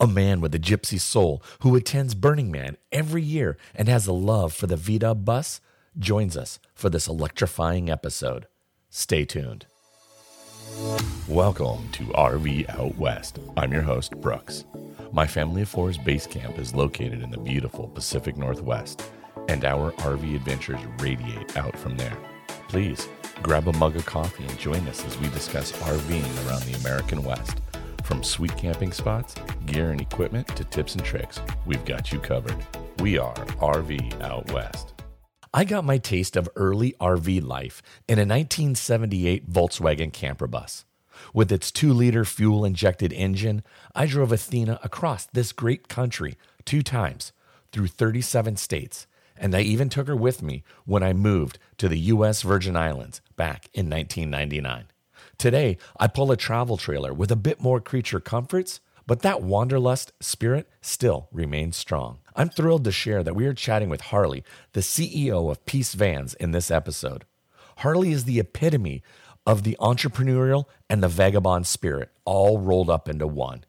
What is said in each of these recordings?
a man with a gypsy soul who attends Burning Man every year and has a love for the VW bus, joins us for this electrifying episode. Stay tuned. Welcome to RV Out West. I'm your host, Brooks. My family of four's base camp is located in the beautiful Pacific Northwest, and our RV adventures radiate out from there. Please grab a mug of coffee and join us as we discuss RVing around the American West. From sweet camping spots, gear and equipment to tips and tricks, we've got you covered. We are RV Out West. I got my taste of early RV life in a 1978 Volkswagen camper bus. With its two liter fuel injected engine, I drove Athena across this great country two times through 37 states, and I even took her with me when I moved to the U.S. Virgin Islands back in 1999. Today, I pull a travel trailer with a bit more creature comforts, but that wanderlust spirit still remains strong. I'm thrilled to share that we are chatting with Harley, the CEO of Peace Vans, in this episode. Harley is the epitome of the entrepreneurial and the vagabond spirit all rolled up into one.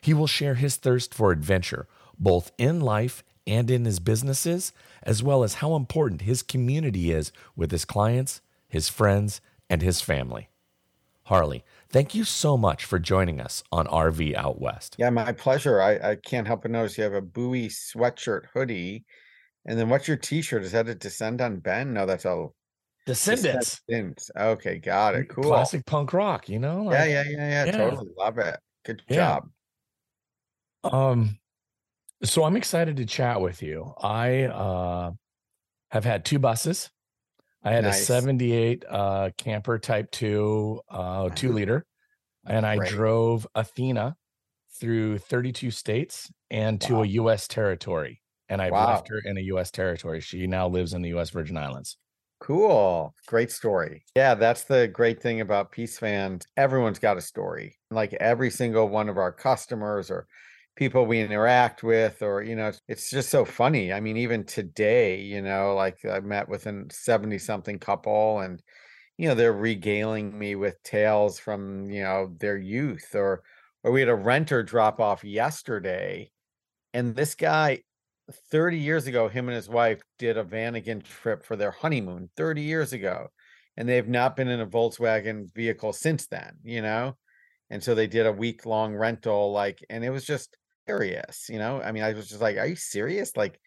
He will share his thirst for adventure, both in life and in his businesses, as well as how important his community is with his clients, his friends, and his family. Harley, thank you so much for joining us on RV Out West. Yeah, my pleasure. I, I can't help but notice you have a Bowie sweatshirt hoodie. And then what's your t-shirt? Is that a Descend on Ben? No, that's a Descendents. Descendents. Okay, got it. Cool. Classic punk rock, you know? Like, yeah, yeah, yeah, yeah, yeah, Totally love it. Good yeah. job. Um so I'm excited to chat with you. I uh have had two buses I had nice. a 78 uh, camper type 2 uh, 2 liter and I right. drove Athena through 32 states and to wow. a US territory and I wow. left her in a US territory. She now lives in the US Virgin Islands. Cool. Great story. Yeah, that's the great thing about Peace Vans. Everyone's got a story. Like every single one of our customers or people we interact with or you know it's just so funny. I mean even today you know like i met with a 70 something couple and you know they're regaling me with tales from you know their youth or or we had a renter drop off yesterday and this guy 30 years ago him and his wife did a vanagon trip for their honeymoon 30 years ago and they've not been in a volkswagen vehicle since then you know? And so they did a week long rental like and it was just hilarious, you know? I mean, I was just like, "Are you serious? Like,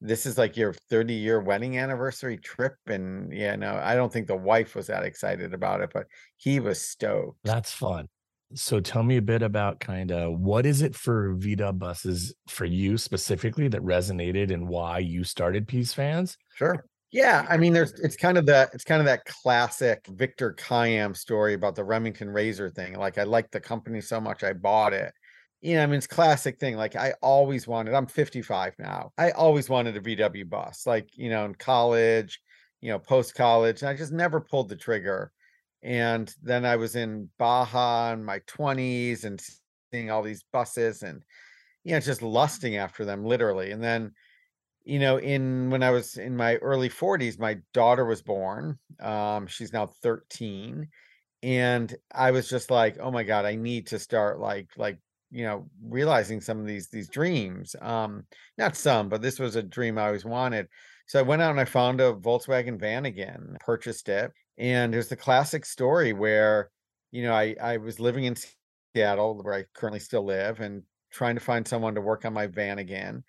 this is like your 30 year wedding anniversary trip?" And yeah, no, I don't think the wife was that excited about it, but he was stoked. That's fun. So tell me a bit about kind of what is it for VW buses for you specifically that resonated and why you started Peace Vans? Sure. Yeah, I mean, there's it's kind of that it's kind of that classic Victor Kiam story about the Remington Razor thing. Like I liked the company so much I bought it you know, I mean, it's classic thing. Like I always wanted, I'm 55 now. I always wanted a VW bus, like, you know, in college, you know, post college. And I just never pulled the trigger. And then I was in Baja in my 20s and seeing all these buses and, you know, just lusting after them literally. And then, you know, in when I was in my early 40s, my daughter was born. Um, she's now 13 and i was just like oh my god i need to start like like you know realizing some of these these dreams um not some but this was a dream i always wanted. So i went out and i found a volkswagen Vanagon purchased it and there's the classic story where you know i i was living in seattle where i currently still live and trying to find someone to work on my Vanagon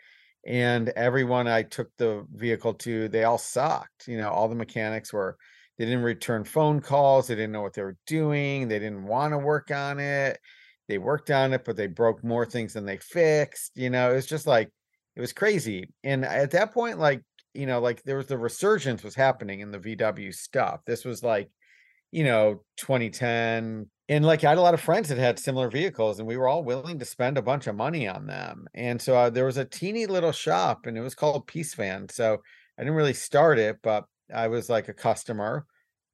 and everyone i took the vehicle to they all sucked you know all the mechanics were they didn't return phone calls they didn't know what they were doing they didn't want to work on it they worked on it, but they broke more things than they fixed. You know, it was just like it was crazy. And at that point, like, you know, like there was the resurgence was happening in the VW stuff. This was like, you know, 2010. And like I had a lot of friends that had similar vehicles, and we were all willing to spend a bunch of money on them. And so uh, there was a teeny little shop, and it was called Peace Van. So I didn't really start it, but I was like a customer,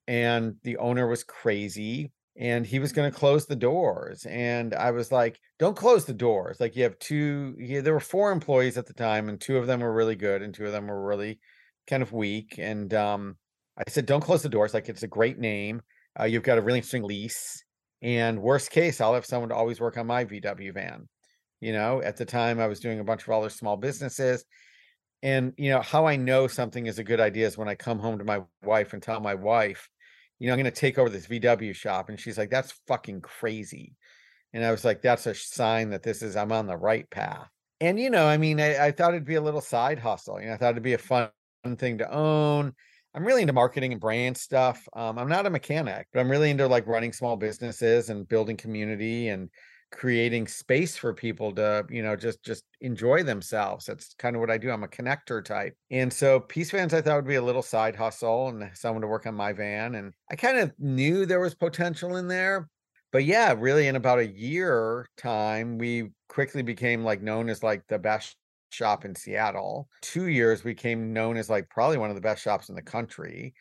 and the owner was crazy and he was going to close the doors and i was like don't close the doors like you have two there were four employees at the time and two of them were really good and two of them were really kind of weak and um i said don't close the doors like it's a great name uh, you've got a really interesting lease and worst case i'll have someone to always work on my vw van You know, at the time I was doing a bunch of other small businesses. And, you know, how I know something is a good idea is when I come home to my wife and tell my wife, you know, I'm going to take over this VW shop. And she's like, that's fucking crazy. And I was like, that's a sign that this is, I'm on the right path. And, you know, I mean, I, I thought it'd be a little side hustle. You know, I thought it'd be a fun thing to own. I'm really into marketing and brand stuff. Um, I'm not a mechanic, but I'm really into like running small businesses and building community and creating space for people to, you know, just just enjoy themselves. That's kind of what I do. I'm a connector type. And so Peace Vans I thought would be a little side hustle and someone to work on my van. And I kind of knew there was potential in there. But yeah, really in about a year time, we quickly became like known as like the best shop in Seattle. Two years we became known as like probably one of the best shops in the country.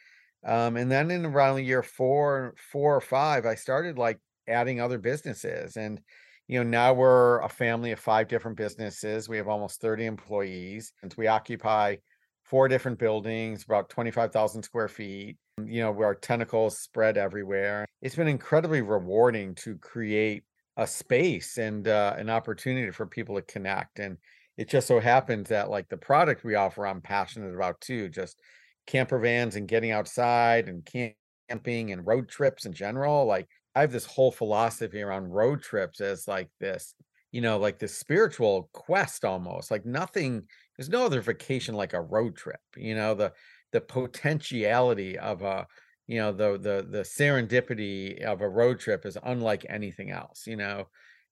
Um, and then in around year four, four or five, I started like adding other businesses. And, you know, now we're a family of five different businesses. We have almost 30 employees and we occupy four different buildings, about 25,000 square feet. You know, our tentacles spread everywhere. It's been incredibly rewarding to create a space and uh, an opportunity for people to connect. And it just so happens that like the product we offer, I'm passionate about too. Just camper vans and getting outside and camping and road trips in general. Like I have this whole philosophy around road trips as like this, you know, like this spiritual quest almost. Like nothing, there's no other vacation like a road trip. You know, the the potentiality of a you know the the the serendipity of a road trip is unlike anything else you know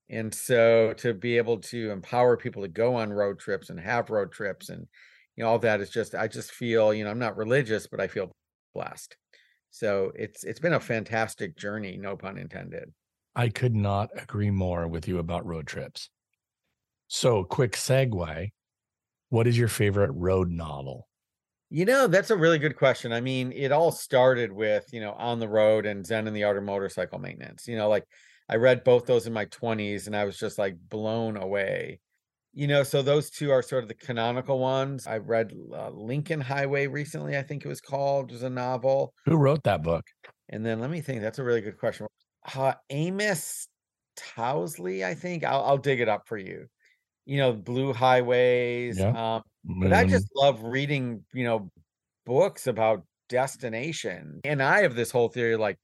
and so to be able to empower people to go on road trips and have road trips and you know all that is just I just feel, you know, I'm not religious, but I feel blessed. So it's it's been a fantastic journey, no pun intended. I could not agree more with you about road trips. So, quick segue. What is your favorite road novel? You know, that's a really good question. I mean, it all started with, you know, on the road and Zen and the Art of Motorcycle Maintenance. You know, like I read both those in my 20s and I was just like blown away. You know, so those two are sort of the canonical ones. I read uh, Lincoln Highway recently, I think it was called, it was a novel. Who wrote that book? And then let me think, that's a really good question. Uh, Amos Towsley, I think. I'll, I'll dig it up for you. You know, Blue Highways. Yeah. Um, but I just love reading, you know, books about destination. And I have this whole theory like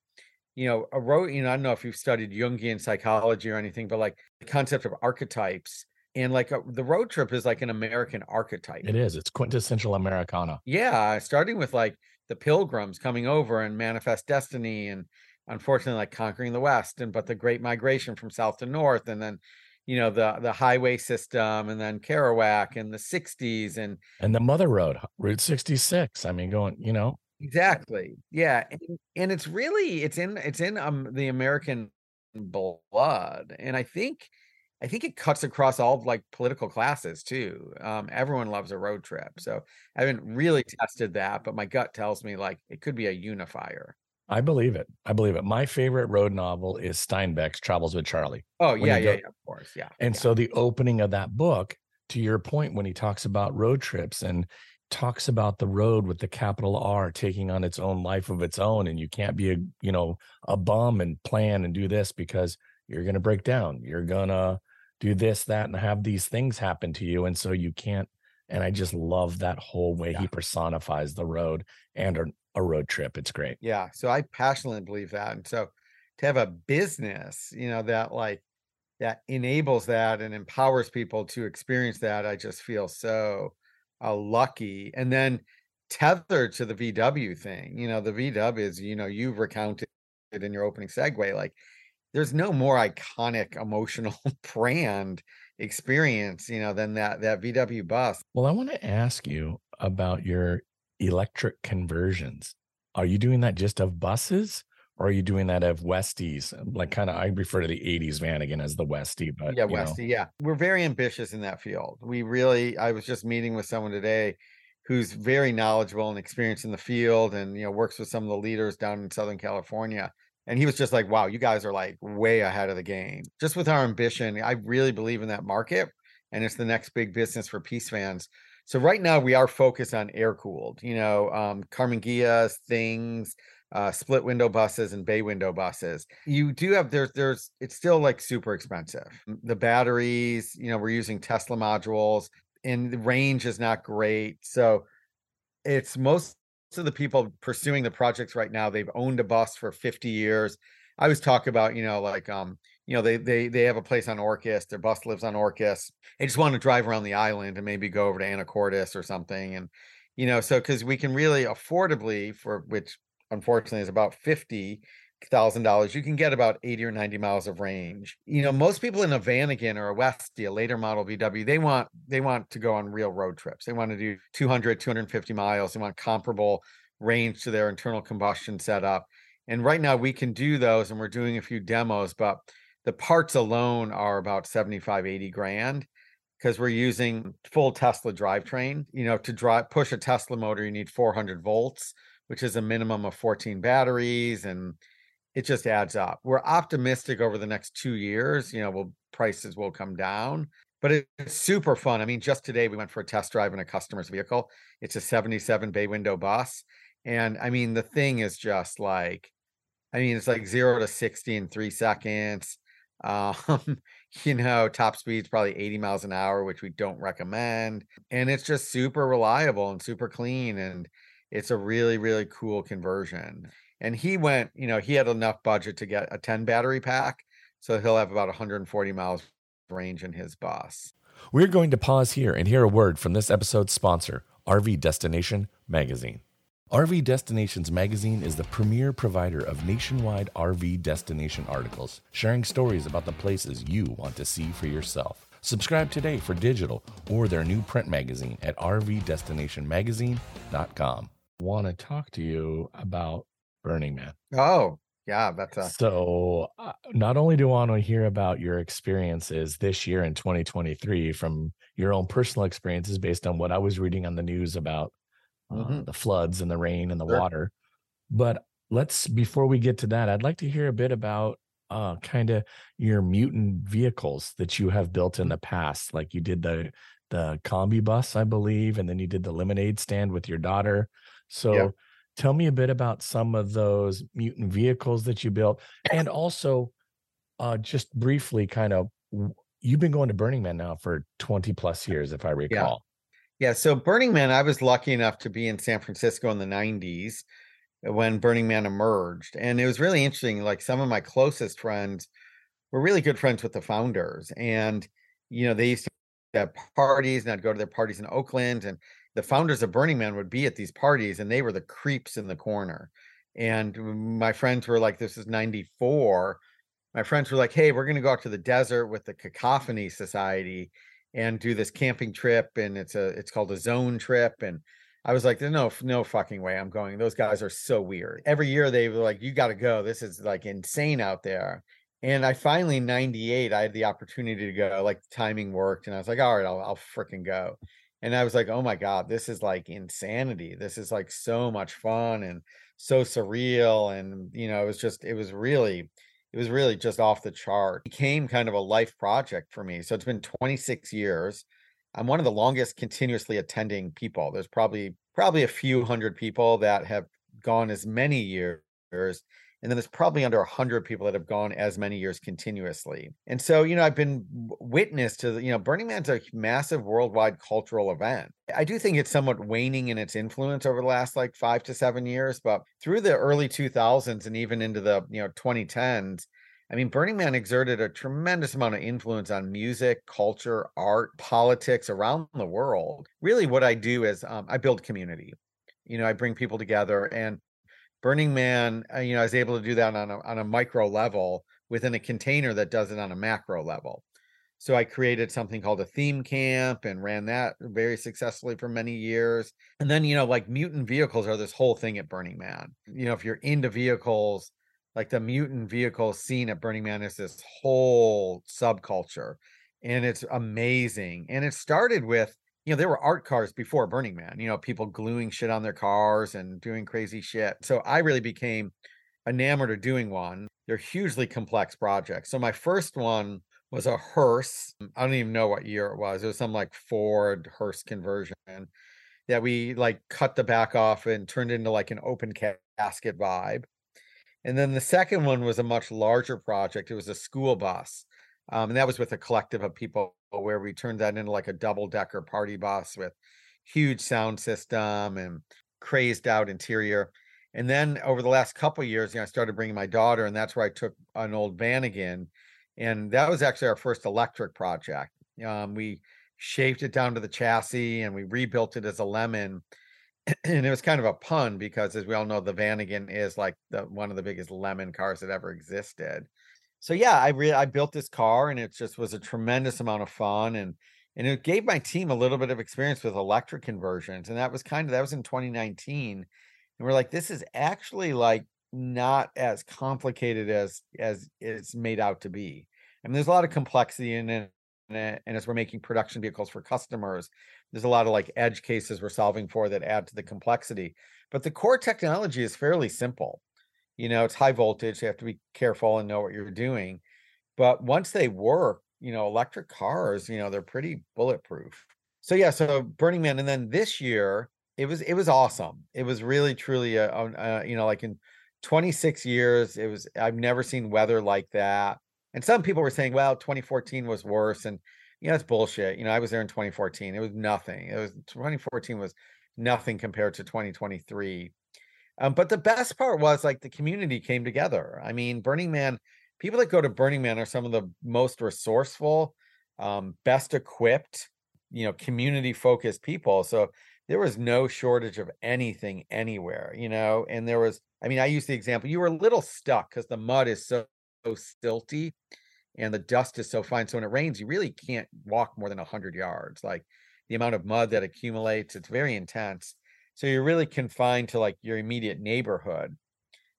you know, a road, you know, I don't know if you've studied Jungian psychology or anything, but like the concept of archetypes and like a, the road trip is like an American archetype. It is. It's quintessential Americana. Yeah, starting with like the pilgrims coming over and manifest destiny and unfortunately like conquering the west and but the great migration from south to north and then you know the the highway system and then Kerouac and the 60s and and the mother road route 66 i mean going you know Exactly. Yeah, and, and it's really it's in it's in um the American blood, and I think I think it cuts across all like political classes too. Um, everyone loves a road trip, so I haven't really tested that, but my gut tells me like it could be a unifier. I believe it. I believe it. My favorite road novel is Steinbeck's Travels with Charley. Oh yeah, yeah, yeah, of course, yeah. And yeah. so the opening of that book, to your point, when he talks about road trips and talks about the road with the capital R taking on its own life of its own and you can't be a you know a bum and plan and do this because you're going to break down you're going to do this that and have these things happen to you and so you can't and I just love that whole way yeah. he personifies the road and a, road trip it's great yeah so I passionately believe that and so to have a business you know that like that enables that and empowers people to experience that I just feel so uh, lucky and then tethered to the VW thing. You know, the VW is, you know, you've recounted in your opening segue, like there's no more iconic emotional brand experience, you know, than that that VW bus. Well, I want to ask you about your electric conversions. Are you doing that just of buses? or are you doing that of Westies? Like kind of, I refer to the 80s Vanagon as the Westie, but yeah, Westie. Know. Yeah. We're very ambitious in that field. We really, I was just meeting with someone today who's very knowledgeable and experienced in the field and, you know, works with some of the leaders down in Southern California. And he was just like, wow, you guys are like way ahead of the game. Just with our ambition, I really believe in that market. And it's the next big business for Peace Vans. So right now we are focused on air cooled, you know, um, Karmann Ghia, things, uh, split window buses and bay window buses. You do have there's there's it's still like super expensive. The batteries, you know, we're using Tesla modules and the range is not great. So it's most of the people pursuing the projects right now, they've owned a bus for 50 years. I always talk about, you know, like um, you know, they they they have a place on Orcas, their bus lives on Orcas. They just want to drive around the island and maybe go over to Anacortes or something. And, you know, so because we can really affordably, for which unfortunately is about 50 thousand dollars, you can get about 80 or 90 miles of range. You know, most people in a Vanagon or a Westy, a later model VW, they want they want to go on real road trips. They want to do 200, 250 miles. They want comparable range to their internal combustion setup. And right now we can do those and we're doing a few demos, but the parts alone are about 75, 80 grand because we're using full Tesla drivetrain. You know, to drive push a Tesla motor, you need 400 volts, which is a minimum of 14 batteries and it just adds up. We're optimistic over the next two years, you know, prices will come down, but it's super fun. I mean, just today we went for a test drive in a customer's vehicle. It's a 77 bay window bus. And I mean, the thing is just like, I mean, it's like zero to 60 in three seconds. Um, you know, top speed's probably 80 miles an hour, which we don't recommend. And it's just super reliable and super clean. And it's a really, really cool conversion and he went you know he had enough budget to get a 10 battery pack so he'll have about 140 miles range in his bus we're going to pause here and hear a word from this episode's sponsor rv destination magazine RV Destinations magazine is the premier provider of nationwide RV destination articles, sharing stories about the places you want to see for yourself. Subscribe today for digital or their new print magazine at rvdestinationmagazine.com. Want to talk to you about Burning Man. Oh, yeah, that's a so. Uh, not only do I want to hear about your experiences this year in 2023 from your own personal experiences, based on what I was reading on the news about uh, mm-hmm. the floods and the rain and the sure. water, but let's before we get to that, I'd like to hear a bit about uh, kind of your mutant vehicles that you have built in the past. Like you did the the combi bus, I believe, and then you did the lemonade stand with your daughter. So. Tell me a bit about some of those mutant vehicles that you built, and also, uh, just briefly, kind of, you've been going to Burning Man now for twenty plus years, if I recall. Yeah. yeah. So Burning Man, I was lucky enough to be in San Francisco in the '90s when Burning Man emerged, and it was really interesting. Like some of my closest friends were really good friends with the founders, and you know they used to have parties, and I'd go to their parties in Oakland, and the founders of Burning Man would be at these parties and they were the creeps in the corner. And my friends were like, this is 94. My friends were like, hey, we're going to go out to the desert with the Cacophony Society and do this camping trip. And it's a, it's called a zone trip. And I was like, no, no fucking way I'm going. Those guys are so weird. Every year they were like, you got to go. This is like insane out there. And I finally, 98, I had the opportunity to go, like timing worked. And I was like, all right, I'll, I'll freaking go and I was like, oh my God, this is like insanity. This is like so much fun and so surreal. And, you know, it was just, it was really, it was really just off the chart. It became kind of a life project for me. So it's been 26 years. I'm one of the longest continuously attending people. There's probably, probably a few hundred people that have gone as many years and then there's probably under 100 people that have gone as many years continuously and so you know i've been witness to the, you know burning man's a massive worldwide cultural event i do think it's somewhat waning in its influence over the last like five to seven years but through the early 2000s and even into the you know 2010s I mean, Burning Man exerted a tremendous amount of influence on music, culture, art, politics around the world. Really, what I do is um, I build community. You know, I bring people together, and Burning Man, uh, you know, I was able to do that on a, on a micro level within a container that does it on a macro level. So I created something called a theme camp and ran that very successfully for many years. And then, you know, like mutant vehicles are this whole thing at Burning Man. You know, if you're into vehicles, like the mutant vehicle scene at Burning Man is this whole subculture and it's amazing. And it started with you know, there were art cars before Burning Man, you know, people gluing shit on their cars and doing crazy shit. So I really became enamored of doing one. They're hugely complex projects. So my first one was a hearse. Mm, I don't even know what year it was. It was some like Ford hearse conversion. that we like cut the back off and turned into like an open casket vibe. And then the second one was a much larger project. It was a school bus. Um, and that was with a collective of people where we turned that into like a double decker party bus with huge sound system and crazed out interior. And then over the last couple years, you know, I started bringing my daughter, and that's where I took an old Vanagon, and that was actually our first electric project. Um, we shaved it down to the chassis and we rebuilt it as a lemon. And it was kind of a pun because, as we all know, the Vanagon is like the one of the biggest lemon cars that ever existed. So yeah, I really I built this car and it just was a tremendous amount of fun and and it gave my team a little bit of experience with electric conversions. And that was kind of that was in 2019. And we're like, this is actually like not as complicated as as it's made out to be. I mean, there's a lot of complexity in it and as we're making production vehicles for customers there's a lot of like edge cases we're solving for that add to the complexity but the core technology is fairly simple you know it's high voltage you have to be careful and know what you're doing but once they work you know electric cars you know they're pretty bulletproof so yeah so burning man and then this year it was it was awesome it was really truly a, a, a you know like in 26 years it was i've never seen weather like that and some people were saying, well, 2014 was worse. And, you know, it's bullshit. You know, I was there in 2014. It was nothing. It was 2014 was nothing compared to 2023. Um, but the best part was like the community came together. I mean, Burning Man, people that go to Burning Man are some of the most resourceful, um, best equipped, you know, community focused people. So there was no shortage of anything anywhere, you know, and there was, I mean, I use the example, you were a little stuck because the mud is so so stilty and the dust is so fine. So when it rains, you really can't walk more than 100 yards. Like the amount of mud that accumulates, it's very intense. So you're really confined to like your immediate neighborhood,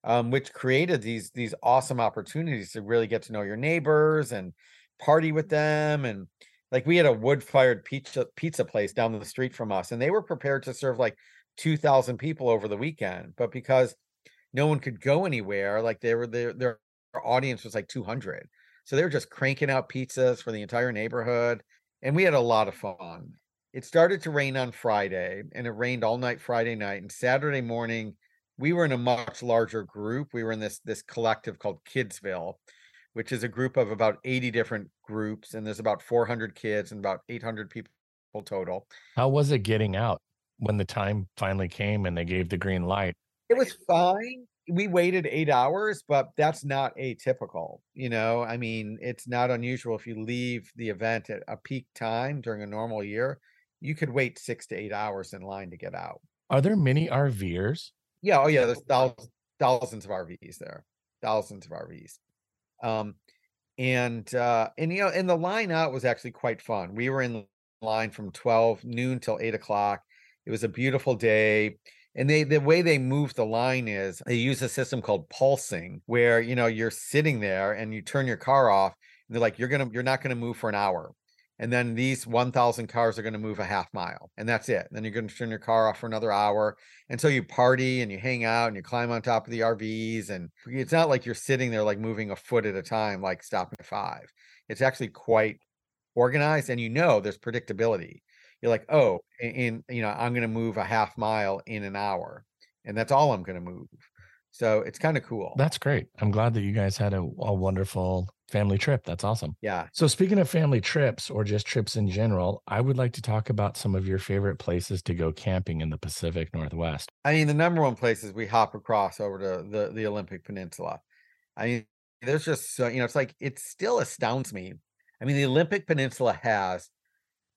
um, which created these these awesome opportunities to really get to know your neighbors and party with them. And like we had a wood fired pizza pizza place down the street from us, and they were prepared to serve like 2,000 people over the weekend, but because no one could go anywhere, like they were there, their audience was like 200. So they were just cranking out pizzas for the entire neighborhood. And we had a lot of fun. It started to rain on Friday and it rained all night Friday night. And Saturday morning, we were in a much larger group. We were in this this collective called Kidsville, which is a group of about 80 different groups. And there's about 400 kids and about 800 people total. How was it getting out when the time finally came and they gave the green light? It was fine we waited eight hours, but that's not atypical. You know, I mean, it's not unusual if you leave the event at a peak time during a normal year, you could wait six to eight hours in line to get out. Are there many RVers? Yeah. Oh, yeah. There's thousands, thousands of RVs there, thousands of RVs. Um, and uh, and you know, and the line out was actually quite fun. We were in line from 12 noon till eight o'clock. It was a beautiful day and they the way they move the line is they use a system called pulsing where you know you're sitting there and you turn your car off and they're like you're gonna you're not gonna move for an hour and then these 1000 cars are going to move a half mile and that's it. Then you're going to turn your car off for another hour and so you party and you hang out and you climb on top of the rvs and it's not like you're sitting there like moving a foot at a time like stopping at five. It's actually quite organized and you know there's predictability. You're like, oh, in you know, I'm gonna move a half mile in an hour, and that's all I'm gonna move. So it's kind of cool. That's great. I'm glad that you guys had a, a wonderful family trip. That's awesome. Yeah. So speaking of family trips or just trips in general, I would like to talk about some of your favorite places to go camping in the Pacific Northwest. I mean, the number one places we hop across over to the the Olympic Peninsula. I mean, there's just so you know, it's like it still astounds me. I mean, the Olympic Peninsula has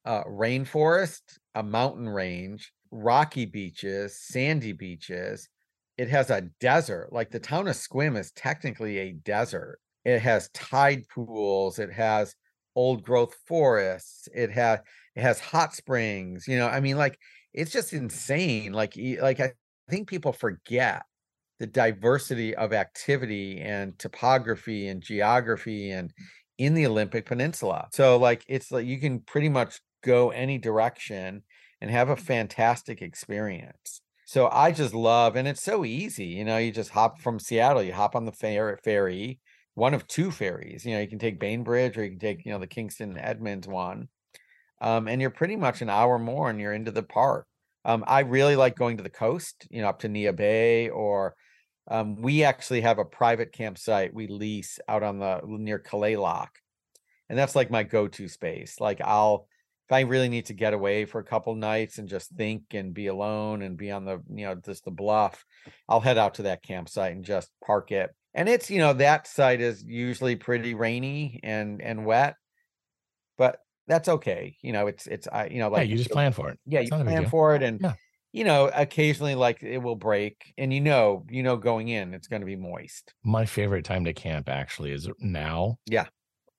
uh, rainforest, a mountain range, rocky beaches, sandy beaches. It has a desert. Like the town of Sequim is technically a desert. It has tide pools. It has old growth forests. It has it has hot springs. You know, I mean, like it's just insane. Like like I think people forget the diversity of activity and topography and geography and in the Olympic Peninsula. So like it's like you can pretty much go any direction and have a fantastic experience. So I just love, and it's so easy. You know, you just hop from Seattle, you hop on the fer- ferry, one of two ferries. You know, you can take Bainbridge or you can take, you know, the Kingston Edmonds one. Um, and you're pretty much an hour more and you're into the park. Um, I really like going to the coast, you know, up to Neah Bay or um, we actually have a private campsite we lease out on the near Kalaloch. And that's like my go-to space. Like I'll if I really need to get away for a couple nights and just think and be alone and be on the, you know, just the bluff, I'll head out to that campsite and just park it. And it's, you know, that site is usually pretty rainy and and wet, but that's okay. You know, it's it's I, you know, like yeah, you just plan for it. Yeah, It's you not a big plan for it and Yeah. you know, occasionally like it will break and you know, you know going in it's going to be moist. My favorite time to camp actually is now. Yeah.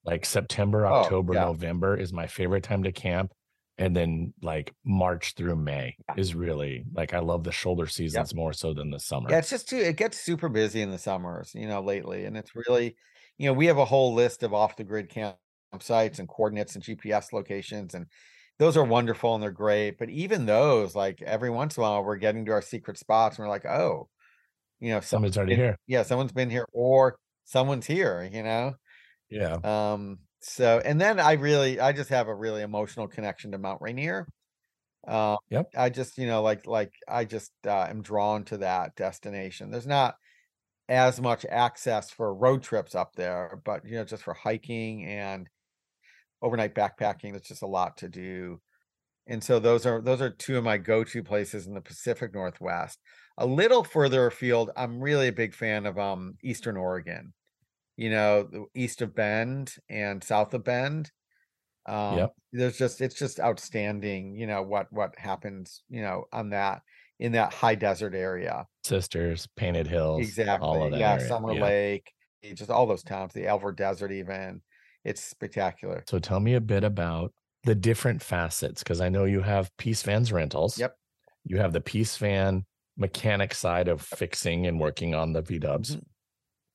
Like September, Oh, October, yeah. November is my favorite time to camp. And then like March through May Yeah. is really like I love the shoulder seasons more so than the summer. Yeah, it's just too it gets super busy in the summers, you know, lately. And it's mm-hmm. really, you know, we have a whole list of off the grid campsites and coordinates and GPS locations and those are wonderful and they're great. But even those, like every once in a while, we're getting to our secret spots and we're like, oh, you know, someone's already been- here. yeah, someone's been here or someone's here, you know. Yeah. Um, so and then I really I just have a really emotional connection to Mount Rainier. Um, Yep. I just, you know, like like I just uh, am drawn to that destination. There's not as much access for road trips up there, but you know, just for hiking and overnight backpacking, there's just a lot to do. And so those are those are two of my go-to places in the Pacific Northwest. A little further afield, I'm really a big fan of um Eastern Oregon. You know, east of Bend and south of Bend. Um Yep. there's just it's just outstanding, you know, what what happens, you know, on that in that high desert area. Sisters, Painted Hills, Exactly. all of that. yeah, area. Summer Yeah. Lake, eh, just all those towns, the Alvord Desert even. It's spectacular. So tell me a bit about the different facets because I know you have Peace Vans rentals. Yep. You have the Peace Van mechanic side of fixing and working on the V dubs. Mhm.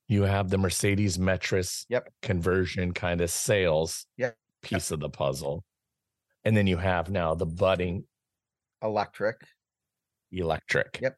You have the Mercedes Metris Yep. conversion kind of sales Yep. piece of the puzzle. And then you have now the budding Electric. electric. Yep.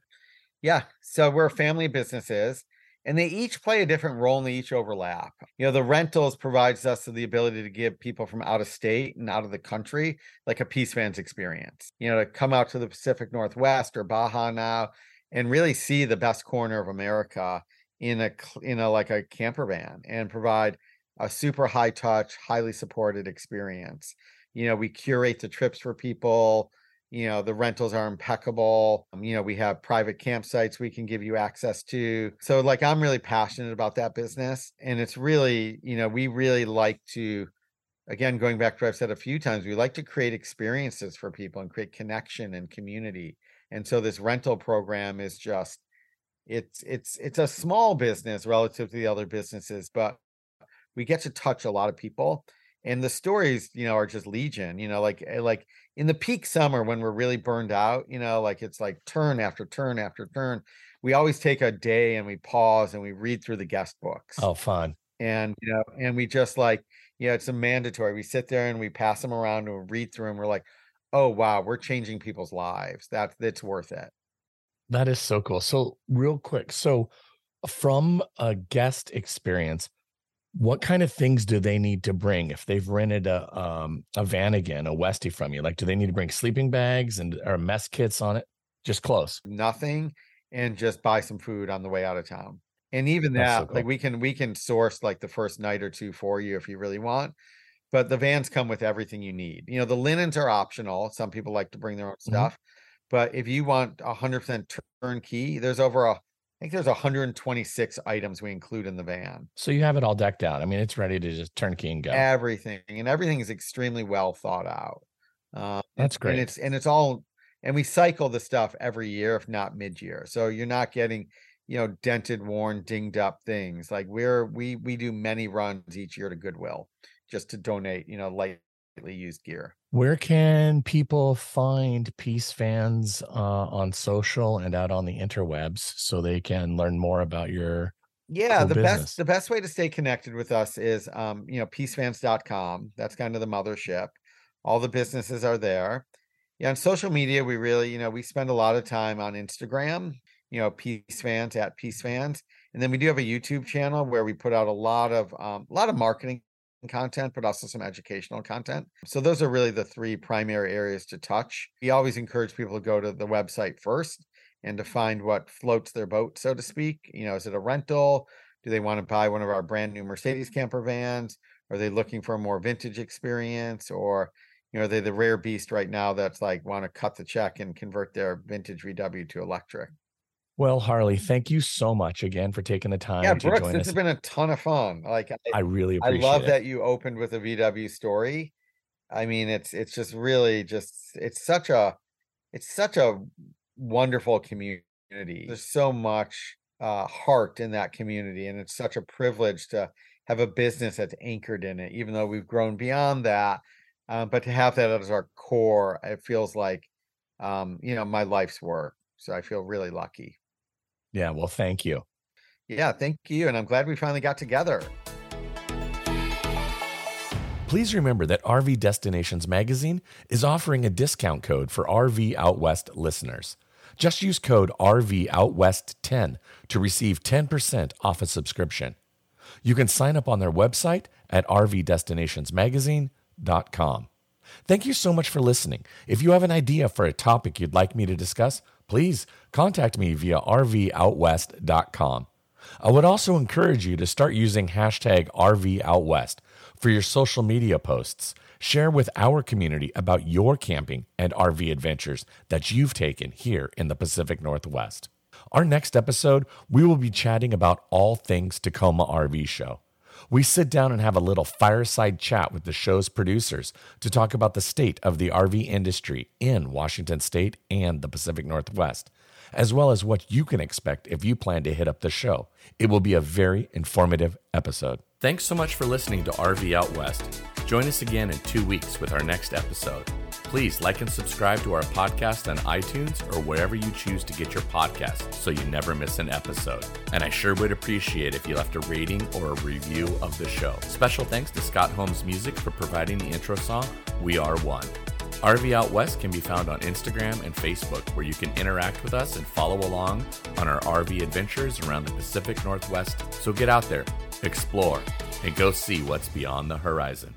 Yeah. So we're family businesses and they each play a different role and they each overlap. You know, the rentals provides us the ability to give people from out of state and out of the country like a Peace Vans experience. You know, to come out to the Pacific Northwest or Baja now and really see the best corner of America in a in a like a camper van and provide a super high touch, highly supported experience. You know, we curate the trips for people you know the rentals are impeccable Um, you know we have private campsites we can give you access to so like i'm really passionate about that business and it's really you know we really like to again going back to what i've said a few times we like to create experiences for people and create connection and community and so this rental program is just it's it's it's a small business relative to the other businesses but we get to touch a lot of people and the stories you know are just legion you know like eh, like in the peak summer when we're really burned out you know like it's like turn after turn after turn we always take a day and we pause and we read through the guest books Oh, fun. and you know and we just like yeah it's a mandatory we sit there and we pass them around and we read through and we're like oh wow we're changing people's lives that's that's worth it That is so cool. So, real quick, so from a guest experience, what kind of things do they need to bring if they've rented a um a Vanagon, a Westie from you? Like, do they need to bring sleeping bags and or mess kits on it? Just close. nothing and just buy some food on the way out of town. And even That's so that, like we can we can source like the first night or two for you if you really want. But the vans come with everything you need. You know, the linens are optional. Some people like to bring their own Mhm. stuff. But if you want a hundred percent turnkey, there's over a I think there's 126 items we include in the van. So you have it all decked out. I mean, it's ready to just turnkey and go. Everything and everything is extremely well thought out. Uh, That's great. and it's and it's all and we cycle the stuff every year if not mid-year so you're not getting you know dented worn dinged up things like we're we we do many runs each year to goodwill just to donate you know lightly used gear Where can people find Peace Vans uh, on social and out on the interwebs so they can learn more about your yeah the business. best the best way to stay connected with us is um you know peacevans.com that's kind of the mothership. All the businesses are there. Yeah on social media we really you know we spend a lot of time on instagram you know Peace Vans at Peace Vans. And then we do have a youtube channel where we put out a lot of um, a lot of marketing content, but also some educational content. So those are really the three primary areas to touch. We always encourage people to go to the website first and to find what floats their boat, so to speak. You know, is it a rental? Do they want to buy one of our brand new Mercedes camper vans? Are they looking for a more vintage experience? Or, you know, are they the rare beast right now that's like want to cut the check and convert their vintage VW to electric? Well, Harley, thank you so much again for taking the time Yeah, to Brooks, this us. has been a ton of fun. Like I, I really I love it. that you opened with a VW story. I mean, it's it's just really just it's such a it's such a wonderful community. There's so much uh heart in that community, and it's such a privilege to have a business that's anchored in it, even though we've grown beyond that. Uh, but to have that as our core, it feels like um, you know, my life's work. So I feel really lucky. Yeah, well, thank you. Yeah, thank you. And I'm glad we finally got together. Please remember that RV Destinations Magazine is offering a discount code for RV Out West listeners. Just use code RV Out West 10 to receive 10% off a subscription. You can sign up on their website at rvdestinationsmagazine.com. Thank you so much for listening. If you have an idea for a topic you'd like me to discuss, please contact me via rvoutwest.com. I would also encourage you to start using hashtag RVOutWest for your social media posts. Share with our community about your camping and RV adventures that you've taken here in the Pacific Northwest. Our next episode, we will be chatting about all things Tacoma RV Show. We sit down and have a little fireside chat with the show's producers to talk about the state of the RV industry in Washington state and the Pacific Northwest, as well as what you can expect if you plan to hit up the show. It will be a very informative episode. Thanks so much for listening to RV Out West. Join us again in two weeks with our next episode. Please like and subscribe to our podcast on iTunes or wherever you choose to get your podcast so you never miss an episode. And I sure would appreciate if you left a rating or a review of the show. Special thanks to Scott Holmes Music for providing the intro song, We Are One. RV Out West can be found on Instagram and Facebook, where you can interact with us and follow along on our RV adventures around the Pacific Northwest. So get out there, explore, and go see what's beyond the horizon.